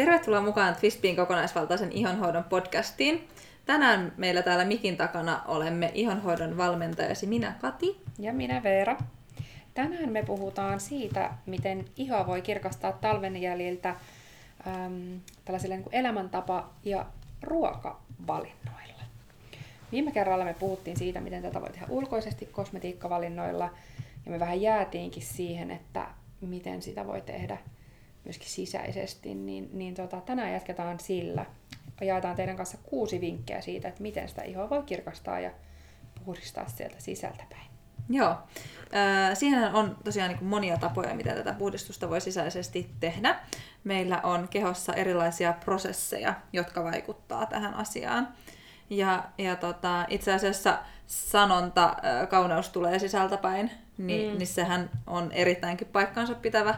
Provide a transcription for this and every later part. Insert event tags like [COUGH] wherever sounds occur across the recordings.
Tervetuloa mukaan Twistpiin kokonaisvaltaisen ihonhoidon podcastiin. Tänään meillä täällä mikin takana olemme ihonhoidon valmentajasi minä Kati. Ja minä Veera. Tänään me puhutaan siitä, miten ihoa voi kirkastaa talven jäljiltä äm, tällaisilla niin kuin elämäntapa- ja ruokavalinnoilla. Viime kerralla me puhuttiin siitä, miten tätä voi tehdä ulkoisesti kosmetiikkavalinnoilla, ja me vähän jäätiinkin siihen, että miten sitä voi tehdä myöskin sisäisesti, niin, niin tota, tänään jatketaan sillä. Jaetaan teidän kanssa kuusi vinkkiä siitä, että miten sitä ihoa voi kirkastaa ja puhdistaa sieltä sisältäpäin. Joo. Äh, siihen on tosiaan niin monia tapoja, miten tätä puhdistusta voi sisäisesti tehdä. Meillä on kehossa erilaisia prosesseja, jotka vaikuttaa tähän asiaan. Ja, ja tota, itse asiassa sanonta äh, kauneus tulee sisältäpäin, niin, mm. niin sehän on erittäinkin paikkansa pitävä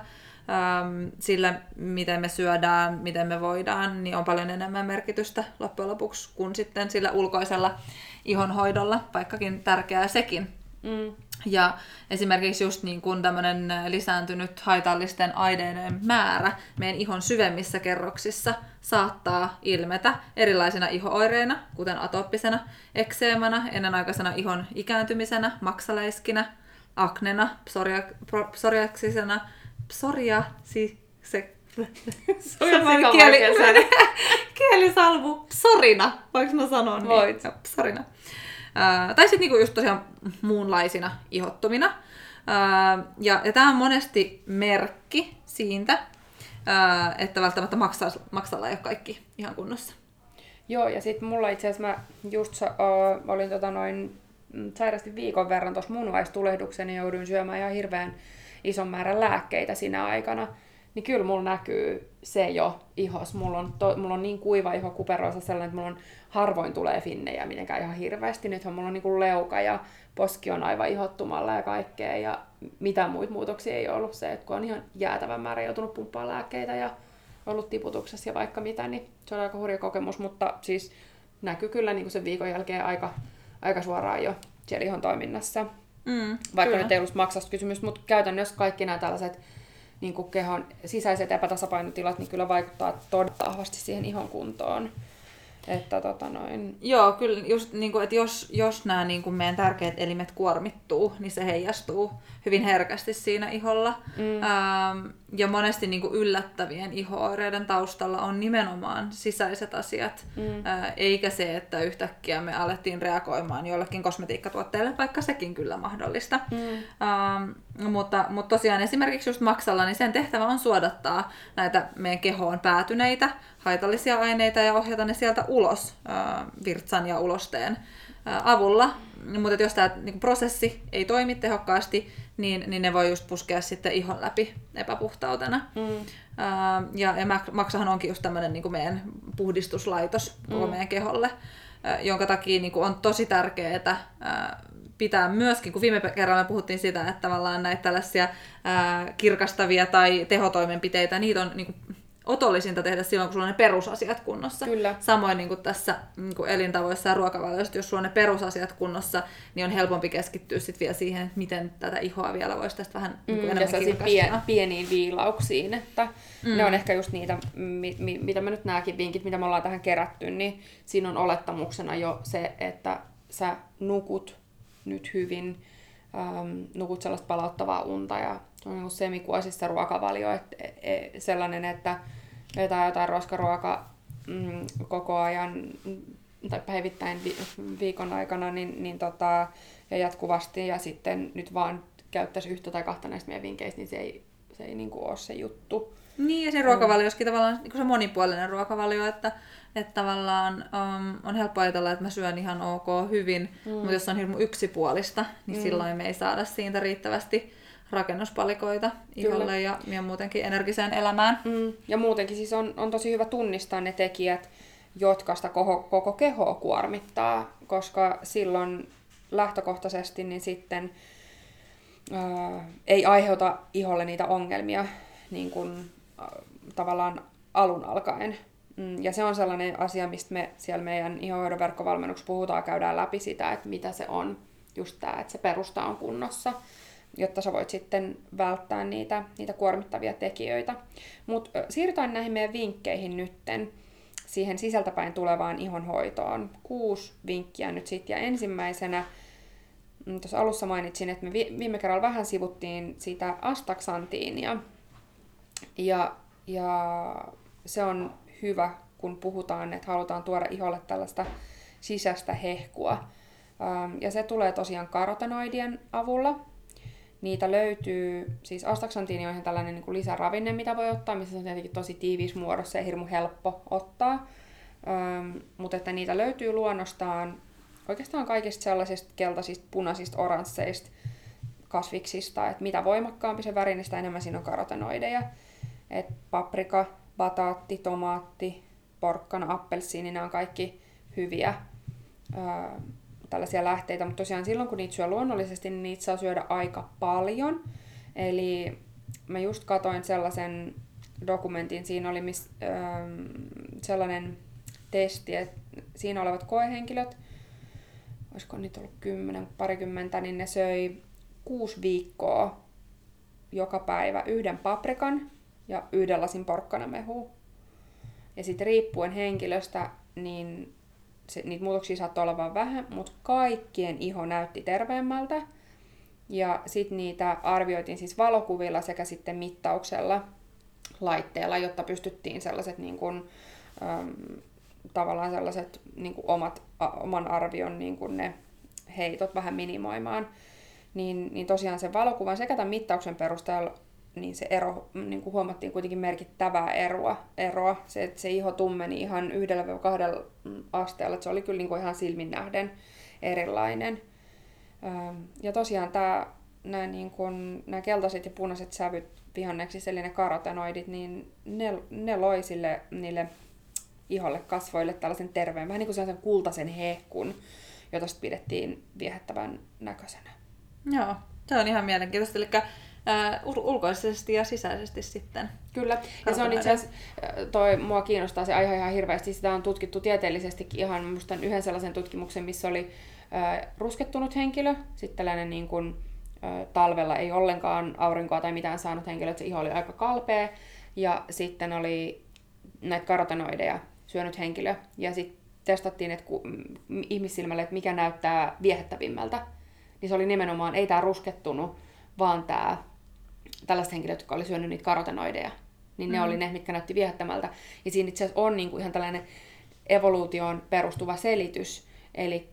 ähm, sillä, miten me syödään, miten me voidaan, niin on paljon enemmän merkitystä loppujen lopuksi kuin sitten sillä ulkoisella ihonhoidolla, vaikkakin tärkeää sekin. Mm. Ja esimerkiksi just niin kuin tämmöinen lisääntynyt haitallisten aineiden määrä meidän ihon syvemmissä kerroksissa saattaa ilmetä erilaisina ihooireina, kuten atooppisena, ekseemana, ennenaikaisena ihon ikääntymisenä, maksaläiskinä, aknena, psoriaksisena, psoriasi, se, kieli, [LAUGHS] kielisalvu, psorina, voinko mä sanoa niin? Voit. Joo, psorina. Ää, tai sitten niinku just tosiaan muunlaisina ihottumina. Ää, ja ja tämä on monesti merkki siitä, ää, että välttämättä maksalla, maksalla ei ole kaikki ihan kunnossa. Joo, ja sitten mulla itse asiassa mä just uh, olin tota noin mm, sairasti viikon verran tuossa munuaistulehduksen ja jouduin syömään ihan hirveän ison määrän lääkkeitä siinä aikana, niin kyllä mulla näkyy se jo ihos. Mulla on, to, mulla on niin kuiva iho kuperoissa sellainen, että mulla on harvoin tulee finnejä mitenkään ihan hirveästi. Nythän mulla on niin kuin leuka ja poski on aivan ihottumalla ja kaikkea. Ja mitään muita muutoksia ei ollut se, että kun on ihan jäätävän määrä joutunut pumppaa lääkkeitä ja ollut tiputuksessa ja vaikka mitä, niin se on aika hurja kokemus. Mutta siis näkyy kyllä niin kuin sen viikon jälkeen aika, aika suoraan jo siellä toiminnassa. Mm, Vaikka kyllä. nyt ei ollut maksasta kysymys, mutta käytännössä kaikki nämä tällaiset niin kuin kehon sisäiset epätasapainotilat niin kyllä vaikuttaa todella vahvasti siihen ihon kuntoon. Että tota noin. Joo, kyllä just niin kuin, että jos, jos nämä niin kuin meidän tärkeät elimet kuormittuu, niin se heijastuu hyvin herkästi siinä iholla. Mm. Ähm, ja monesti niin kuin yllättävien ihooireiden taustalla on nimenomaan sisäiset asiat, mm. äh, eikä se, että yhtäkkiä me alettiin reagoimaan jollekin kosmetiikkatuotteelle, vaikka sekin kyllä mahdollista. Mm. Ähm, mutta, mutta tosiaan esimerkiksi just maksalla, niin sen tehtävä on suodattaa näitä meidän kehoon päätyneitä haitallisia aineita ja ohjata ne sieltä ulos äh, virtsan ja ulosteen äh, avulla. Mutta jos tämä niin prosessi ei toimi tehokkaasti, niin, niin ne voi just puskea sitten ihon läpi epäpuhtautena. Mm. Äh, ja, ja maksahan onkin just tämmöinen niin meidän puhdistuslaitos koko mm. meidän keholle, äh, jonka takia niin on tosi tärkeää äh, pitää myöskin, kun viime kerralla me puhuttiin sitä, että tavallaan näitä tällaisia ää, kirkastavia tai tehotoimenpiteitä, niitä on niin kuin, otollisinta tehdä silloin, kun sulla on ne perusasiat kunnossa. Kyllä. Samoin niin kuin tässä niin kuin elintavoissa ja ruokavalioissa, jos sulla on ne perusasiat kunnossa, niin on helpompi keskittyä sit vielä siihen, että miten tätä ihoa vielä voisi tästä vähän mm, niin enemmän ja pien, pieniin viilauksiin, että mm. ne on ehkä just niitä, mi, mi, mitä mä nyt nämäkin vinkit, mitä me ollaan tähän kerätty, niin siinä on olettamuksena jo se, että sä nukut nyt hyvin, ähm, nukut sellaista palauttavaa unta ja on niin semikuosissa ruokavalio, että e, e, sellainen, että vetää jotain roskaruokaa mm, koko ajan tai päivittäin vi- viikon aikana niin, niin tota, ja jatkuvasti ja sitten nyt vaan käyttäisi yhtä tai kahta näistä meidän vinkkeistä, niin se ei, se ei niin kuin ole se juttu. Niin, ja se ruokavalioskin tavallaan niin se monipuolinen ruokavalio, että, että tavallaan um, on helppo ajatella, että mä syön ihan ok hyvin, mm. mutta jos on hirmu yksipuolista, niin mm. silloin me ei saada siitä riittävästi rakennuspalikoita iholle ja, ja muutenkin energiseen elämään. Mm. Ja muutenkin siis on, on tosi hyvä tunnistaa ne tekijät, jotka sitä koko, koko kehoa kuormittaa, koska silloin lähtökohtaisesti niin sitten ää, ei aiheuta iholle niitä ongelmia niin kuin, ää, tavallaan alun alkaen. Mm, ja se on sellainen asia, mistä me siellä meidän ihohoidon verkkovalmennuksessa puhutaan, käydään läpi sitä, että mitä se on, just tämä, että se perusta on kunnossa jotta sä voit sitten välttää niitä, niitä kuormittavia tekijöitä. Mutta siirrytään näihin meidän vinkkeihin nytten siihen sisältäpäin tulevaan ihonhoitoon. Kuusi vinkkiä nyt sitten. Ja ensimmäisenä, mm, tuossa alussa mainitsin, että me viime kerralla vähän sivuttiin sitä astaksantiinia. Ja, ja se on hyvä, kun puhutaan, että halutaan tuoda iholle tällaista sisäistä hehkua. Ja se tulee tosiaan karotenoidien avulla. Niitä löytyy, siis astaksantiini on ihan tällainen niin kuin lisäravinne, mitä voi ottaa, missä se on tietenkin tosi tiivis muodossa ja hirmu helppo ottaa. Ähm, mutta että niitä löytyy luonnostaan oikeastaan kaikista sellaisista keltaisista, punaisista, oransseista kasviksista, että mitä voimakkaampi se väri, niin sitä enemmän siinä on karotenoideja. Et paprika, bataatti, tomaatti, porkkana, appelsiini, nämä on kaikki hyviä tällaisia lähteitä, mutta tosiaan silloin kun niitä syö luonnollisesti, niin niitä saa syödä aika paljon. Eli mä just katoin sellaisen dokumentin, siinä oli mis, ähm, sellainen testi, että siinä olevat koehenkilöt, olisiko niitä ollut kymmenen, parikymmentä, niin ne söi kuusi viikkoa joka päivä yhden paprikan ja yhden lasin porkkanamehua. Ja sitten riippuen henkilöstä, niin se, niitä muutoksia saattoi olla vain vähän, mutta kaikkien iho näytti terveemmältä. Ja sitten niitä arvioitiin siis valokuvilla sekä sitten mittauksella laitteella, jotta pystyttiin sellaiset niin kuin, äm, tavallaan sellaiset niin kuin omat, a, oman arvion niin kuin ne heitot vähän minimoimaan. Niin, niin tosiaan sen valokuvan sekä tämän mittauksen perusteella niin se ero, niin kuin huomattiin kuitenkin merkittävää eroa. eroa. Se, että se iho tummeni ihan yhdellä kahdella asteella, että se oli kyllä niin kuin ihan silmin nähden erilainen. Ja tosiaan tämä, nämä, niin kuin, nämä keltaiset ja punaiset sävyt vihanneksissa, eli ne karotenoidit, niin ne, ne loi sille, niille iholle, kasvoille tällaisen terveen, vähän niin kuin sellaisen kultaisen hehkun, jota pidettiin viehättävän näköisenä. Joo, se on ihan mielenkiintoista. Eli ulkoisesti ja sisäisesti sitten. Kyllä, ja se on itse asiassa, toi, mua kiinnostaa se aihe ihan hirveästi, sitä on tutkittu tieteellisestikin ihan, muistan yhden sellaisen tutkimuksen, missä oli uh, ruskettunut henkilö, sitten tällainen niin kuin, talvella ei ollenkaan aurinkoa tai mitään saanut henkilö, että se iho oli aika kalpea, ja sitten oli näitä karotenoideja syönyt henkilö, ja sitten testattiin että ku, ihmissilmälle, että mikä näyttää viehättävimmältä, niin se oli nimenomaan, ei tämä ruskettunut, vaan tämä tällaiset henkilöt, jotka oli syönyt niitä karotenoideja, niin ne mm. oli ne, mitkä näytti viehättämältä. Ja siinä itse asiassa on niinku ihan tällainen evoluutioon perustuva selitys, eli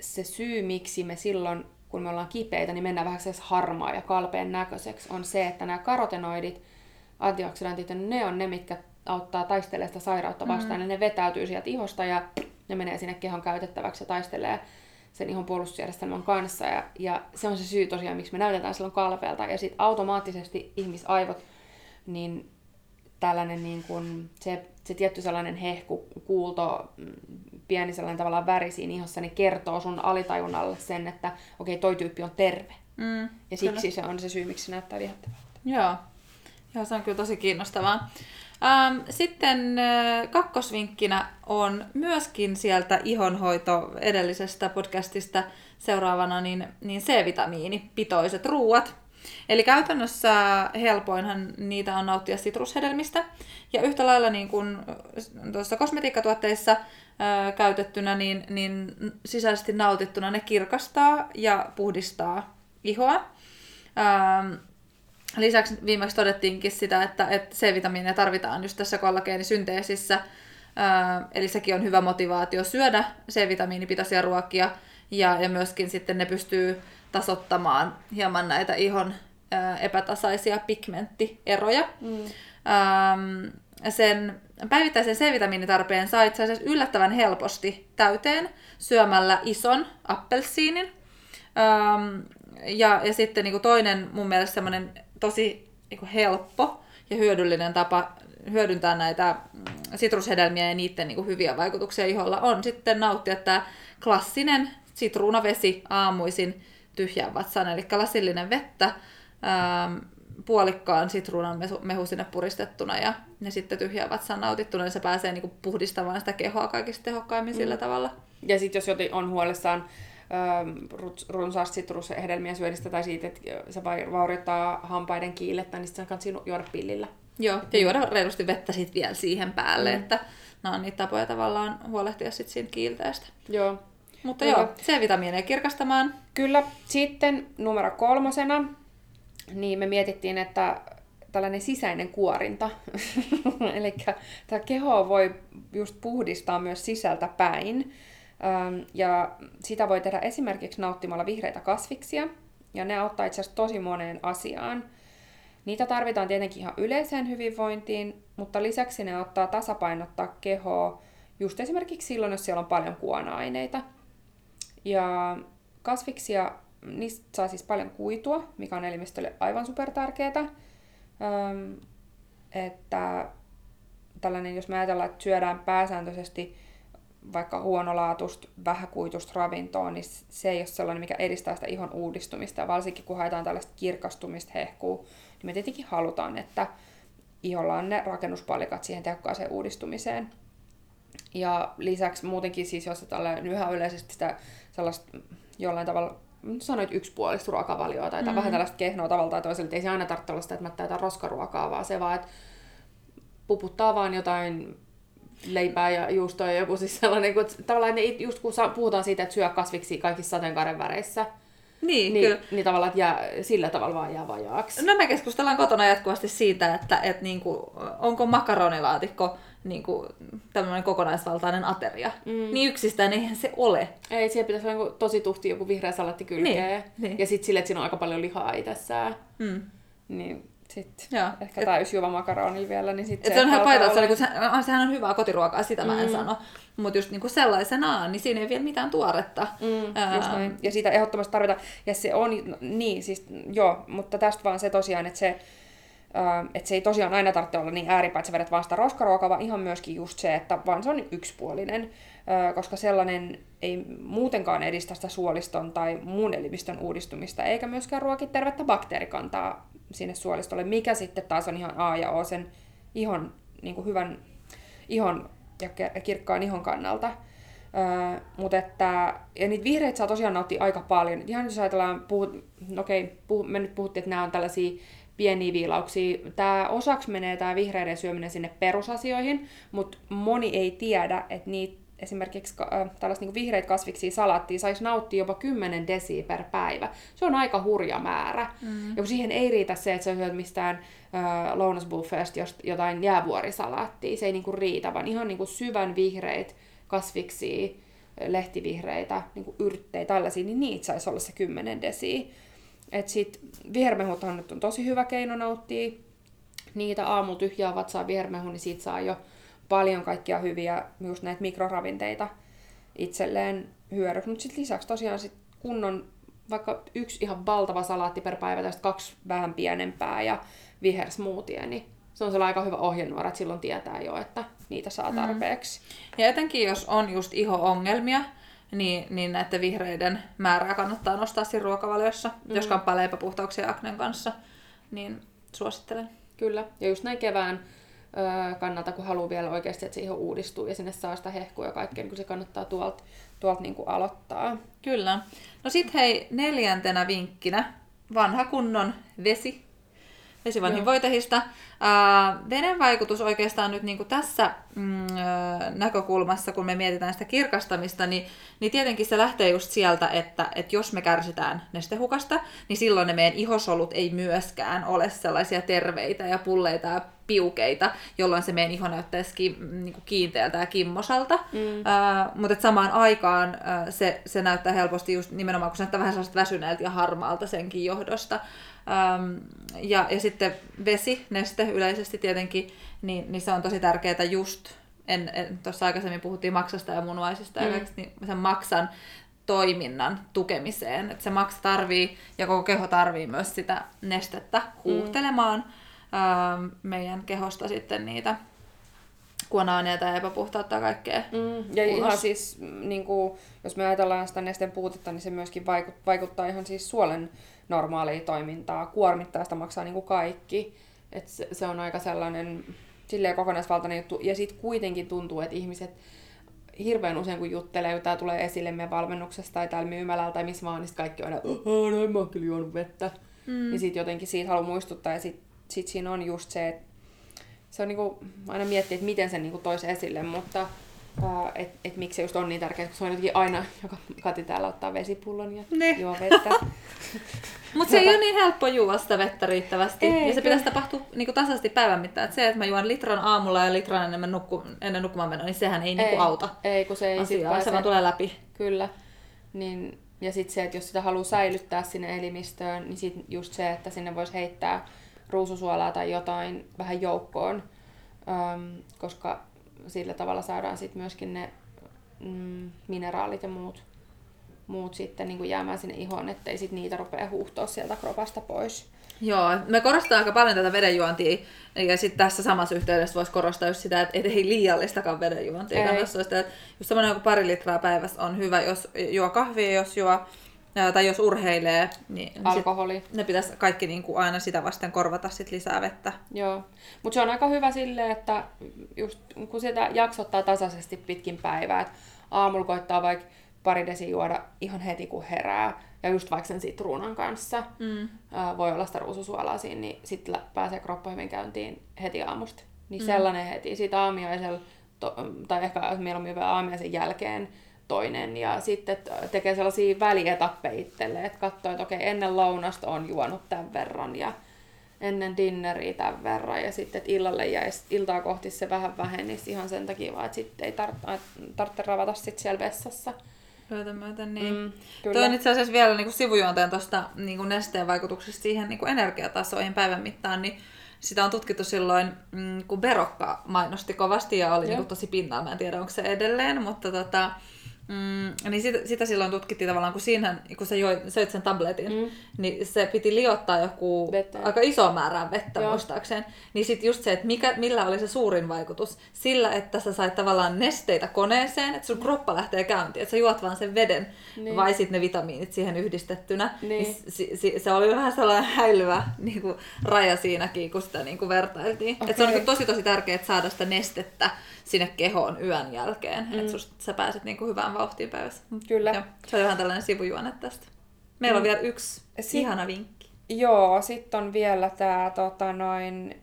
se syy, miksi me silloin, kun me ollaan kipeitä, niin mennään vähän harmaa ja kalpeen näköiseksi, on se, että nämä karotenoidit, antioksidantit, ne on ne, mitkä auttaa taistelemaan sitä sairautta vastaan, mm. ja ne vetäytyy sieltä ihosta ja ne menee sinne kehon käytettäväksi ja taistelee sen ihon puolustusjärjestelmän kanssa. Ja, ja se on se syy tosiaan, miksi me näytetään silloin kalpeelta. Ja sitten automaattisesti ihmisaivot, niin tällainen niin kun, se, se tietty sellainen hehku, kuulto, mm, pieni sellainen tavallaan väri siinä ihossa, niin kertoo sun alitajunnalle sen, että okei, okay, toi tyyppi on terve. Mm, ja siksi kyllä. se on se syy, miksi se näyttää viehättävältä. Joo. Joo, se on kyllä tosi kiinnostavaa. Ähm, sitten äh, kakkosvinkkinä on myöskin sieltä ihonhoito edellisestä podcastista seuraavana niin, niin C-vitamiinipitoiset ruuat. Eli käytännössä helpoinhan niitä on nauttia sitrushedelmistä. Ja yhtä lailla niin kuin tuossa kosmetiikkatuotteissa ää, käytettynä, niin, niin sisäisesti nautittuna ne kirkastaa ja puhdistaa ihoa. Ähm, Lisäksi viimeksi todettiinkin sitä, että, että C-vitamiinia tarvitaan just tässä kollageenisynteesissä, eli sekin on hyvä motivaatio syödä C-vitamiinipitoisia ruokia, ja, ja myöskin sitten ne pystyy tasottamaan hieman näitä ihon epätasaisia pigmenttieroja. Mm. sen päivittäisen C-vitamiinitarpeen saa itse asiassa yllättävän helposti täyteen syömällä ison appelsiinin. ja, ja sitten niin kuin toinen mun mielestä semmoinen tosi niin helppo ja hyödyllinen tapa hyödyntää näitä mm, sitrushedelmiä ja niiden niin hyviä vaikutuksia iholla on sitten nauttia tämä klassinen sitruunavesi aamuisin tyhjään vatsaan, eli lasillinen vettä, ähm, puolikkaan sitruunan mehu sinne puristettuna ja, ja sitten tyhjään vatsaan nautittuna, niin se pääsee niin kuin puhdistamaan sitä kehoa kaikista tehokkaimmin mm. sillä tavalla. Ja sitten jos on huolissaan runsaasti sitrushedelmien syönnistä tai siitä, että se vaurioittaa hampaiden kiilettä, niin sitten kannattaa juoda pillillä. Joo, ja juoda reilusti vettä sit vielä siihen päälle, mm. että nämä on niitä tapoja tavallaan huolehtia sit siitä kiilteestä. Joo. Mutta joo, C-vitamiineja kirkastamaan. Kyllä. Sitten numero kolmosena, niin me mietittiin, että tällainen sisäinen kuorinta. [LAUGHS] Eli tämä keho voi just puhdistaa myös sisältä päin. Ja sitä voi tehdä esimerkiksi nauttimalla vihreitä kasviksia. Ja ne auttaa itse asiassa tosi moneen asiaan. Niitä tarvitaan tietenkin ihan yleiseen hyvinvointiin, mutta lisäksi ne auttaa tasapainottaa kehoa just esimerkiksi silloin, jos siellä on paljon kuona-aineita. Ja kasviksia, niistä saa siis paljon kuitua, mikä on elimistölle aivan super tärkeää. Ähm, että tällainen, jos me ajatellaan, että syödään pääsääntöisesti vaikka huonolaatuista, vähäkuitusta ravintoa, niin se ei ole sellainen, mikä edistää sitä ihon uudistumista. Ja varsinkin kun haetaan tällaista kirkastumista, hehkuu, niin me tietenkin halutaan, että iholla on ne rakennuspalikat siihen tehokkaaseen uudistumiseen. Ja lisäksi muutenkin siis, jos tällä yhä yleisesti sitä sellaista jollain tavalla sanoit yksipuolista ruokavalioa tai mm. vähän tällaista kehnoa tavalla tai toisella, ei se aina tarvitse olla sitä, että mä täytän roskaruokaa, vaan se vaan, että puputtaa vaan jotain leipää ja juustoa ja joku siis sellainen, kun tavallaan ne, just kun puhutaan siitä, että syö kasviksi kaikissa sateenkaaren väreissä, niin, niin, kyllä. niin tavallaan, että jää, sillä tavalla vaan jää vajaaksi. No me keskustellaan kotona jatkuvasti siitä, että, että niin kuin, onko makaronilaatikko niin kuin, tämmöinen kokonaisvaltainen ateria. Mm. Niin yksistään eihän se ole. Ei, siellä pitäisi olla niin tosi tuhti joku vihreä salatti kylkeen. Niin, niin. Ja sitten sille, että siinä on aika paljon lihaa itsessään. Mm. Niin sitten Joo. ehkä et... täysjuva makaroni vielä, niin sitten se, on ihan paita, että se, se, sehän on hyvää kotiruokaa, sitä mä en mm. sano. Mutta just niinku sellaisenaan, niin siinä ei vielä mitään tuoretta. Mm, Ää... just noin. Ja sitä ehdottomasti tarvitaan. Ja se on, niin siis joo, mutta tästä vaan se tosiaan, että se, että se ei tosiaan aina tarvitse olla niin ääripää, että sä vedät vaan sitä roskaruokaa, vaan ihan myöskin just se, että vaan se on yksipuolinen, koska sellainen ei muutenkaan edistä sitä suoliston tai muun elimistön uudistumista, eikä myöskään ruoki tervettä bakteerikantaa sinne suolistolle, mikä sitten taas on ihan A ja O sen ihon, niin kuin hyvän ihon ja kirkkaan ihon kannalta. Öö, mutta että, ja niitä vihreitä saa tosiaan nauttia aika paljon. Ihan jos ajatellaan, puhut, no okei, puh, me nyt puhuttiin, että nämä on tällaisia pieniä viilauksia. Tämä osaksi menee tämä vihreiden syöminen sinne perusasioihin, mutta moni ei tiedä, että niitä esimerkiksi äh, tällaista niin vihreitä kasviksia salaattia saisi nauttia jopa 10 desi per päivä. Se on aika hurja määrä. Mm. Ja siihen ei riitä se, että sä syöt mistään äh, lounasbuffeesta jotain jäävuorisalaattia, se ei niin kuin riitä, vaan ihan niin kuin syvän vihreitä kasviksia, lehtivihreitä, niin kuin yrttejä, tällaisia, niin niitä saisi olla se 10 desi. Et sit vihermehuthan nyt on tosi hyvä keino nauttia niitä aamulla tyhjää vatsaa vihermehu, niin siitä saa jo paljon kaikkia hyviä just näitä mikroravinteita itselleen hyödyksi. Mutta sitten lisäksi tosiaan sit kunnon vaikka yksi ihan valtava salaatti per päivä tai kaksi vähän pienempää ja vihersmoothie, niin se on sellainen aika hyvä ohjenuora, että silloin tietää jo, että niitä saa mm. tarpeeksi. Mm. Ja etenkin jos on just iho-ongelmia, niin, niin näiden vihreiden määrää kannattaa nostaa siinä ruokavaliossa, mm. jos kamppailee epäpuhtauksia aknen kanssa, niin suosittelen. Kyllä, ja just näin kevään kannalta, kun haluaa vielä oikeasti, että se iho uudistuu ja sinne saa sitä hehkua ja kaikkea, niin se kannattaa tuolta tuolt niin aloittaa. Kyllä. No sit hei, neljäntenä vinkkinä, vanha kunnon vesi vesivanhin voitehista. Äh, veden vaikutus oikeastaan nyt niin kuin tässä mm, näkökulmassa, kun me mietitään sitä kirkastamista, niin, niin tietenkin se lähtee just sieltä, että, että jos me kärsitään nestehukasta, niin silloin ne meidän ihosolut ei myöskään ole sellaisia terveitä ja pulleita ja piukeita, jolloin se meidän iho näyttäisi ki, niin kuin kiinteältä ja kimmosalta. Mm. Äh, mutta samaan aikaan äh, se, se näyttää helposti just nimenomaan, kun se näyttää vähän sellaista väsyneeltä ja harmaalta senkin johdosta. Ähm, ja, ja sitten vesi, neste yleisesti tietenkin, niin, niin se on tosi tärkeää just, en, en, tuossa aikaisemmin puhuttiin maksasta ja munuaisista, mm. ja niin sen maksan toiminnan tukemiseen. Että se maksa tarvii ja koko keho tarvii myös sitä nestettä huuhtelemaan mm. ähm, meidän kehosta sitten niitä kuonaaneita ja epäpuhtautta ja kaikkea. Mm, ja ulos. ihan siis, niin kuin, jos me ajatellaan sitä nesteen puutetta, niin se myöskin vaikuttaa ihan siis suolen normaalia toimintaa, kuormittaa sitä maksaa niin kuin kaikki. Et se, se on aika sellainen silleen kokonaisvaltainen juttu. Ja sitten kuitenkin tuntuu, että ihmiset hirveän usein kun juttelee, tämä tulee esille meidän valmennuksesta tai täällä myymälällä tai missä vaan, niin kaikki on aina, no en mä kyllä juonut vettä. Mm. Ja sitten jotenkin siitä haluaa muistuttaa ja sitten sit siinä on just se, että se on niinku, aina miettiä, että miten sen niinku toisi esille, mutta että et miksi se just on niin tärkeää, koska se on jotenkin aina, joka Kati täällä ottaa vesipullon ja ne. juo vettä. [LAUGHS] Mutta se ei ole niin helppo juoda sitä vettä riittävästi. Ei, ja se pitäisi tapahtua niin tasaisesti päivän mittaan. Et se, että mä juon litran aamulla ja litran ennen, nukku, ennen nukkumaan menoa, niin sehän ei, ei niinku auta Ei, kun se ei sit pääse. Se vaan tulee läpi. Kyllä. Niin, ja sitten se, että jos sitä haluaa säilyttää sinne elimistöön, niin sit just se, että sinne voisi heittää ruususuolaa tai jotain vähän joukkoon. Öm, koska sillä tavalla saadaan sitten myöskin ne mm, mineraalit ja muut, muut sitten niin kuin jäämään sinne ihoon, ettei sit niitä rupea huuhtoa sieltä kropasta pois. Joo, me korostetaan aika paljon tätä vedenjuontia, ja sitten tässä samassa yhteydessä voisi korostaa just sitä, että ei liiallistakaan vedenjuontia. Ei. Sitä, että just semmoinen pari litraa päivässä on hyvä, jos juo kahvia, jos juo tai jos urheilee, niin Alkoholi. ne pitäisi kaikki niin kuin aina sitä vasten korvata sit lisää vettä. Joo, mutta se on aika hyvä sille, että just kun sitä jaksottaa tasaisesti pitkin päivää, että aamulla koittaa vaikka pari desi juoda ihan heti kun herää, ja just vaikka sen sitruunan kanssa, mm. voi olla sitä ruususuolaa siinä, niin sitten pääsee kroppa hyvin käyntiin heti aamusta. Niin mm. sellainen heti, siitä aamiaisella, tai ehkä mieluummin vielä aamiaisen jälkeen, toinen ja sitten tekee sellaisia välietappeja itselleen, että katsoo, että okei, ennen lounasta on juonut tämän verran ja ennen dinneriä tämän verran ja sitten, että illalle jäisi, iltaa kohti se vähän vähenisi ihan sen takia vaan, että sitten ei tarvitse ravata sitten siellä vessassa. Myötä myöten, niin. Mm, kyllä. Toi on itse asiassa vielä niin kuin sivujuonteen tuosta niin nesteen vaikutuksesta siihen niin kuin energiatasoihin päivän mittaan, niin sitä on tutkittu silloin, mm, kun Berokka mainosti kovasti ja oli niin kuin tosi pinnalla, mä en tiedä onko se edelleen, mutta tota, Mm, niin sitä, sitä silloin tutkittiin tavallaan, kun siinä, kun sä joi, söit sen tabletin, mm. niin se piti liottaa joku vettä. aika iso määrä vettä Joo. muistaakseen. Niin sitten just se, että mikä, millä oli se suurin vaikutus. Sillä, että sä sait tavallaan nesteitä koneeseen, että sun mm. kroppa lähtee käyntiin, että sä juot vaan sen veden, niin. vai sitten ne vitamiinit siihen yhdistettynä. Niin. niin si, si, se oli vähän sellainen häilyvä niin kuin, raja siinäkin, kun sitä niin kuin vertailtiin. Okay. Et se on niin tosi tosi tärkeää saada sitä nestettä sinne kehoon yön jälkeen, mm. että sä pääset niin kuin, hyvään vauhtiin päivässä. Kyllä. Ja, se on vähän tällainen sivujuone tästä. Meillä mm. on vielä yksi Sit, ihana vinkki. Joo, sitten on vielä tämä, tota, noin,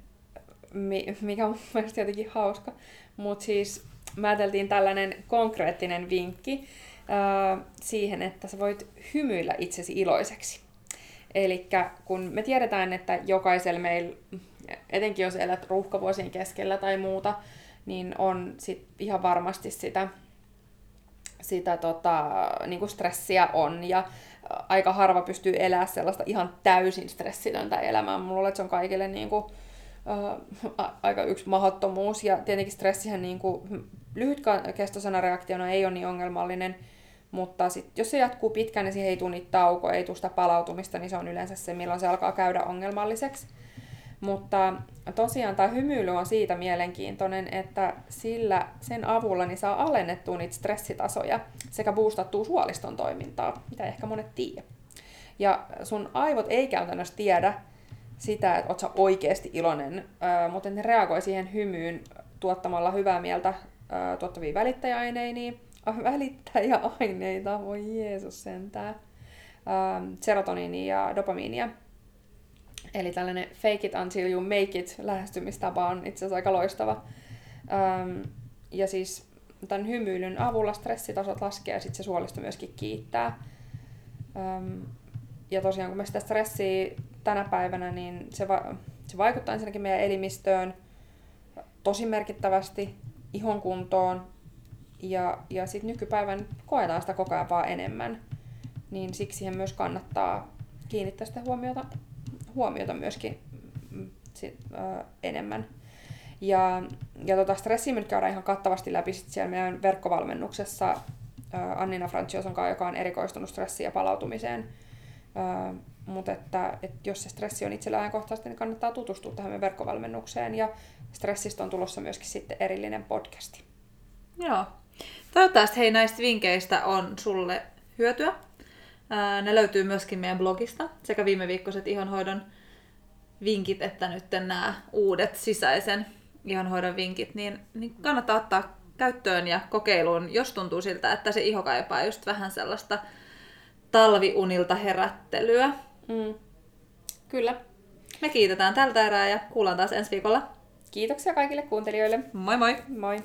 mikä on mun mielestä jotenkin hauska, mutta siis mä ajateltiin tällainen konkreettinen vinkki äh, siihen, että sä voit hymyillä itsesi iloiseksi. Eli kun me tiedetään, että jokaisella meillä, etenkin jos elät ruuhkavuosien keskellä tai muuta, niin on sit ihan varmasti sitä sitä tota, niin kuin stressiä on ja aika harva pystyy elämään sellaista ihan täysin stressitöntä elämää. Mulla luulen, että se on kaikille niin kuin, äh, aika yksi mahdottomuus ja tietenkin stressihän niin kuin, lyhytkestoisena reaktiona ei ole niin ongelmallinen, mutta sit, jos se jatkuu pitkään, niin siihen ei tule niitä ei tule sitä palautumista, niin se on yleensä se, milloin se alkaa käydä ongelmalliseksi. Mutta tosiaan tämä hymyily on siitä mielenkiintoinen, että sillä sen avulla niin saa alennettua niitä stressitasoja sekä boostattua suoliston toimintaa, mitä ehkä monet tiedä. Ja sun aivot ei käytännössä tiedä sitä, että oot sä oikeasti iloinen, mutta ne reagoi siihen hymyyn tuottamalla hyvää mieltä tuottavia välittäjäaineita, välittäjäaineita, voi Jeesus sentää, serotoniinia ja dopamiinia, Eli tällainen fake it until you make it lähestymistapa on itse asiassa aika loistava. Öm, ja siis tämän hymyilyn avulla stressitasot laskee ja sitten se suolisto myöskin kiittää. Öm, ja tosiaan kun me sitä stressiä tänä päivänä, niin se, va- se vaikuttaa ensinnäkin meidän elimistöön tosi merkittävästi, ihon kuntoon, ja, ja sitten nykypäivän koetaan sitä koko ajan vaan enemmän. Niin siksi siihen myös kannattaa kiinnittää sitä huomiota huomiota myöskin mm, sit, ö, enemmän. Ja, ja tota stressiä me nyt käydään ihan kattavasti läpi sit siellä meidän verkkovalmennuksessa ö, Annina Francioson kanssa, joka on erikoistunut stressiin ja palautumiseen. Ö, mutta että, että jos se stressi on itsellä ajankohtaisesti, niin kannattaa tutustua tähän meidän verkkovalmennukseen. Ja stressistä on tulossa myöskin sitten erillinen podcasti. Joo. Toivottavasti hei näistä vinkkeistä on sulle hyötyä. Ne löytyy myöskin meidän blogista, sekä viime viikkoiset ihonhoidon vinkit, että nyt nämä uudet sisäisen ihonhoidon vinkit, niin, niin kannattaa ottaa käyttöön ja kokeiluun, jos tuntuu siltä, että se iho kaipaa just vähän sellaista talviunilta herättelyä. Mm. Kyllä. Me kiitetään tältä erää ja kuullaan taas ensi viikolla. Kiitoksia kaikille kuuntelijoille. Moi moi! Moi!